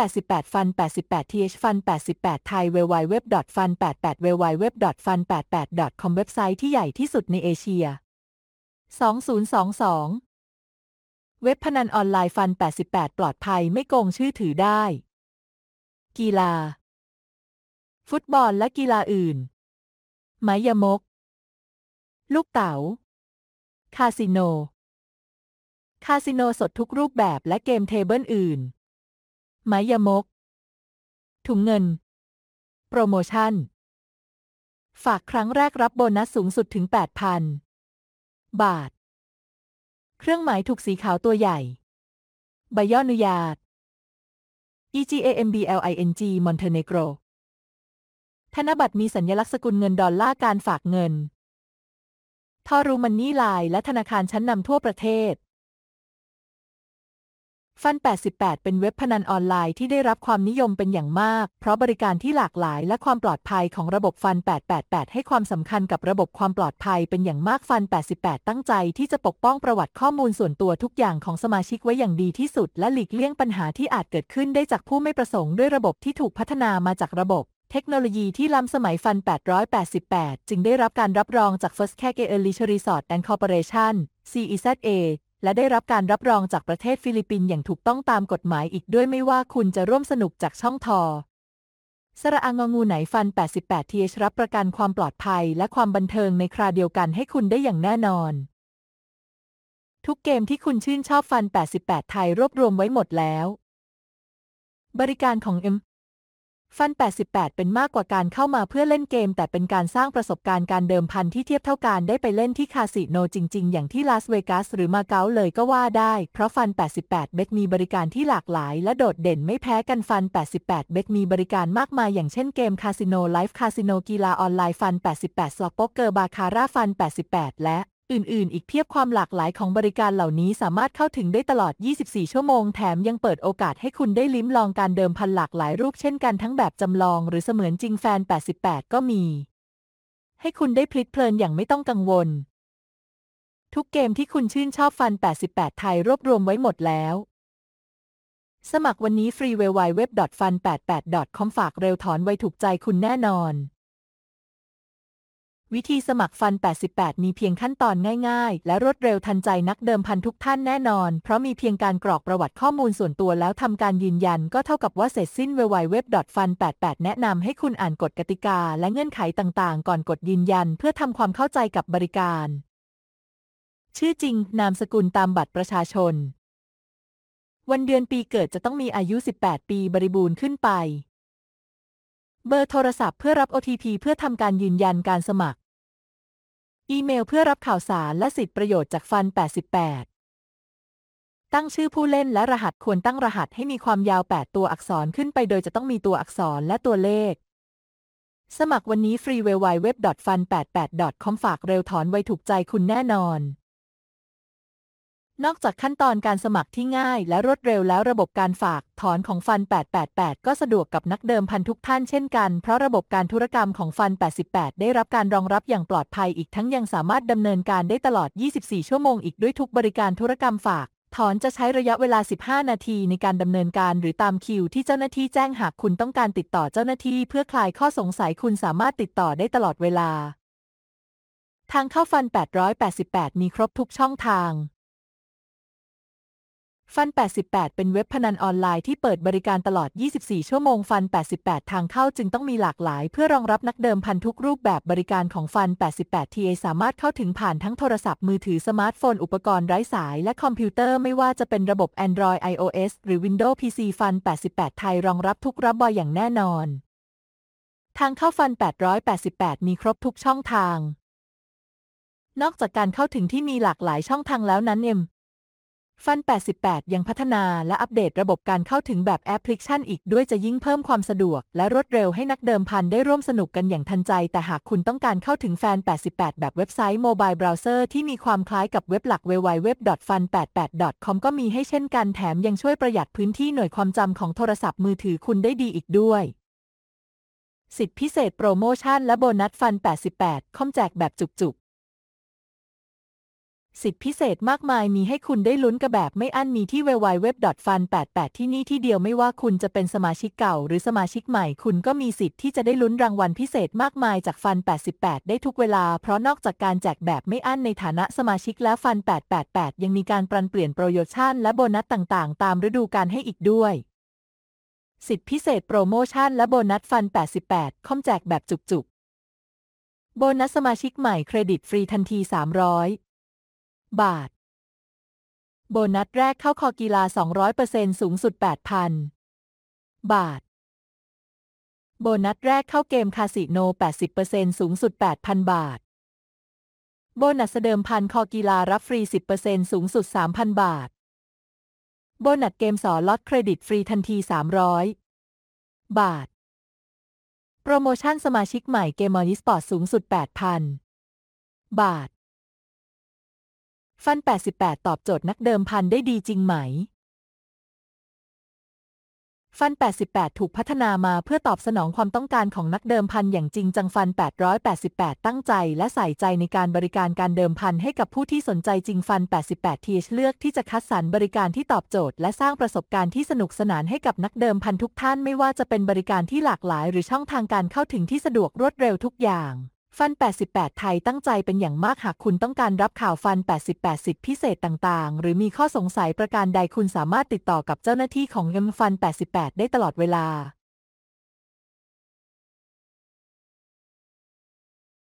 88 ฟัน 88 th ฟัน 88 ไทย www fun 88 www fun 88 com เว็บไซต์ที่ใหญ่ที่สุดในเอเชีย 2022 เว็บพนันออนไลน์ฟัน 88 ปลอดภัยไม่โกงชื่อถือได้ กีฬา ฟุตบอลและกีฬาอื่น ไม้ยมก ลูกเต๋า คาสิโน คาสิโนสดทุกรูปแบบและเกมเทเบิลอื่น ไม้ยมก ถุงเงิน โปรโมชั่น ฝากครั้งแรกรับโบนัสสูงสุดถึง 8,000 บาท เครื่องหมายถูกสีขาวตัวใหญ่ ใบย่ออนุญาต EGAMBLING Montenegro ธนบัตรมีสัญลักษณ์สกุลเงินดอลลาร์การฝากเงินทอรูมันนี่ไลน์และธนาคารชั้นนำทั่วประเทศ ฟัน 88 เป็นเว็บพนันออนไลน์ที่ได้รับความนิยมเป็นอย่างมาก เพราะบริการที่หลากหลายและความปลอดภัยของระบบฟัน 888 ให้ความสำคัญกับระบบความปลอดภัยเป็นอย่างมากฟัน 88 ตั้งใจที่จะปกป้องประวัติข้อมูลส่วนตัวทุกอย่างของสมาชิกไว้อย่างดีที่สุด และหลีกเลี่ยงปัญหาที่อาจเกิดขึ้นได้จากผู้ไม่ประสงค์ด้วยระบบที่ถูกพัฒนามาจากระบบเทคโนโลยีที่ล้ำสมัย Fun 888 จึงได้รับการรับรองจาก First c a g e e r l i s h Resort and Corporation CEZA และได้รับการรับรองจากประเทศฟิลิปปินส์อย่างถูกต้องตามกฎหมายอีกด้วยไม่ว่าคุณจะร่วมสนุกจากช่องทอสระอางงูไหนฟัน 88 th รับประกันความปลอดภัยและความบันเทิงในคราเดียวกันให้คุณได้อย่างแน่นอน ทุกเกมที่คุณชื่นชอบ Fun 88 ไทยรวบรวมไว้หมดแล้ว บริการของ M Fun 88 เป็นมากกว่าการเข้ามาเพื่อเล่นเกม แต่เป็นการสร้างประสบการณ์การเดิมพันที่เทียบเท่ากันได้ไปเล่นที่คาสิโนจริง ๆ อย่างที่ลาสเวกัสหรือมาเก๊าเลยก็ว่าได้ เพราะ Fun 88 เบกมีบริการที่หลากหลาย และโดดเด่นไม่แพ้กัน Fun 88 เบกมีบริการมากมายอย่างเช่นเกมคาสิโนไลฟ์คาสิโนกีฬาออนไลน์ Fun 88สล็อตโป๊กเกอร์บาคาร่า Fun 88 และ อื่นๆ อีกเพียบความหลากหลายของบริการเหล่านี้สามารถเข้าถึงได้ตลอด 24 ชั่วโมง แถมยังเปิดโอกาสให้คุณได้ลิ้มลองการเดิมพันหลากหลายรูปเช่นกันทั้งแบบจำลองหรือเสมือนจริงแฟน 88 ก็มี ให้คุณได้พลิดเพลินอย่างไม่ต้องกังวล ทุกเกมที่คุณชื่นชอบฟัน 88 ไทยรวบรวมไว้หมดแล้ว สมัครวันนี้ฟรีเว w w w f u n 8 8 com ฝากเร็วถอนไวถูกใจคุณแน่นอน วิธีสมัครฟัน 88 มีเพียงขั้นตอนง่ายๆ และรวดเร็วทันใจนักเดิมพันทุกท่านแน่นอน เพราะมีเพียงการกรอกประวัติข้อมูลส่วนตัวแล้วทำการยืนยัน ก็เท่ากับว่าเสร็จสิ้นเว w w w f u n 88แนะนำให้คุณอ่านกฎกติกา และเงื่อนไขต่างๆ ก่อนกดยืนยัน เพื่อทำความเข้าใจกับบริการ ชื่อจริง นามสกุลตามบัตรประชาชน วันเดือนปีเกิดจะต้องมีอายุ 18 ปีบริบูรณ์ขึ้นไป เบอร์โทรศัพท์เพื่อรับ OTP เพื่อทำการยืนยันการสมัคร อีเมลเพื่อรับข่าวสารและสิทธิประโยชน์จากฟัน 88 ตั้งชื่อผู้เล่นและรหัสควรตั้งรหัสให้มีความยาว 8 ตัวอักษรขึ้นไปโดยจะต้องมีตัวอักษรและตัวเลข สมัครวันนี้ฟรีเว w w w f u n 8 8 com ฝากเร็วถอนไวถูกใจคุณแน่นอน นอกจากขั้นตอนการสมัครที่ง่ายและรวดเร็วแล้วระบบการฝากถอนของฟัน 888 ก็สะดวกกับนักเดิมพันทุกท่านเช่นกัน เพราะระบบการธุรกรรมของฟัน 88 ได้รับการรองรับอย่างปลอดภัยอีกทั้งยังสามารถดำเนินการได้ตลอด 24 ชั่วโมงอีกด้วยทุกบริการธุรกรรมฝาก ถอนจะใช้ระยะเวลา 15 นาทีในการดำเนินการหรือตามคิวที่เจ้าหน้าที่แจ้งหากคุณต้องการติดต่อเจ้าหน้าที่เพื่อคลายข้อสงสัยคุณสามารถติดต่อได้ตลอดเวลา ทางเข้าฟัน 888 มีครบทุกช่องทาง ฟัน 88 เป็นเว็บพนันออนไลน์ที่เปิดบริการตลอด 24 ชั่วโมง Fun 88 ทางเข้าจึงต้องมีหลากหลาย เพื่อรองรับนักเดิมพันทุกรูปแบบบริการของฟัน 88 TA สามารถเข้าถึงผ่านทั้งโทรศัพท์มือถือสมาร์ทโฟน อุปกรณ์ไร้สาย และคอมพิวเตอร์ไม่ว่าจะเป็นระบบ Android iOS หรือ Windows PC Fun 88 ไทยรองรับทุกระบบอย่างแน่นอน ทางเข้า Fun 888 มีครบทุกช่องทาง นอกจากการเข้าถึงที่มีหลากหลายช่องทางแล้วนั้น M Fun 88 ยังพัฒนาและอัปเดตระบบการเข้าถึงแบบแอปพลิเคชันอีกด้วยจะยิ่งเพิ่มความสะดวก และรวดเร็วให้นักเดิมพันได้ร่วมสนุกกันอย่างทันใจ แต่หากคุณต้องการเข้าถึง Fun 88 แบบเว็บไซต์ mobile browser ที่มีความคล้ายกับเว็บหลัก www.fun88.com ก็มีให้เช่นกันแถมยังช่วยประหยัดพื้นที่หน่วยความจำของโทรศัพท์มือถือคุณได้ดีอีกด้วยสิทธิพิเศษโปรโมชั่นและโบนัส Fun 88 com แจกแบบจุกๆ สิทธิพิเศษมากมายมีให้คุณได้ลุ้นกระแบบไม่อั้นมีที่ www.fun88 ที่นี่ที่เดียวไม่ว่าคุณจะเป็นสมาชิกเก่า หรือสมาชิกใหม่ คุณก็มีสิทธิ์ที่จะได้ลุ้นรางวัลพิเศษมากมายจากฟัน 88 ได้ทุกเวลา เพราะนอกจากการแจกแบบไม่อั้นในฐานะสมาชิกแล้วฟัน 888 ยังมีการปรับเปลี่ยนโปรโมชั่นและโบนัสต่างๆ ตามฤดูกาลให้อีกด้วยสิทธิพิเศษโปรโมชั่นและโบนัสฟัน 88 com แจกแบบจุกๆ โบนัสสมาชิกใหม่เครดิตฟรีทันที 300 บาท โบนัสแรกเข้าคอกีฬา 200%สูงสุด 8,000 บาท โบนัสแรกเข้าเกมคาสิโน 80%สูงสุด 8,000 บาท โบนัสเดิมพันคอกีฬารับฟรี 10%สูงสุด 3,000 บาท โบนัสเกมสล็อตเครดิตฟรีทันที 300 บาท โปรโมชั่นสมาชิกใหม่เกมมอนิสปอร์ตสูงสุด 8,000 บาท Fun 88 ตอบโจทย์นักเดิมพันได้ดีจริงไหม Fun 88 ถูกพัฒนามาเพื่อตอบสนองความต้องการของนักเดิมพันอย่างจริงจัง Fun 888 ตั้งใจและใส่ใจในการบริการการเดิมพันให้กับผู้ที่สนใจจริง Fun 88 ทีเลือกที่จะคัดสรรบริการที่ตอบโจทย์ และสร้างประสบการณ์ที่สนุกสนานให้กับนักเดิมพันทุกท่านไม่ว่าจะเป็นบริการที่หลากหลาย หรือช่องทางการเข้าถึงที่สะดวกรวดเร็วทุกอย่าง ฟัน 88 ไทยตั้งใจเป็นอย่างมากหากคุณต้องการรับข่าวฟัน 88 สิทธิพิเศษต่างๆ หรือมีข้อสงสัยประการใดคุณสามารถติดต่อกับเจ้าหน้าที่ของเงินฟัน 88 ได้ตลอดเวลา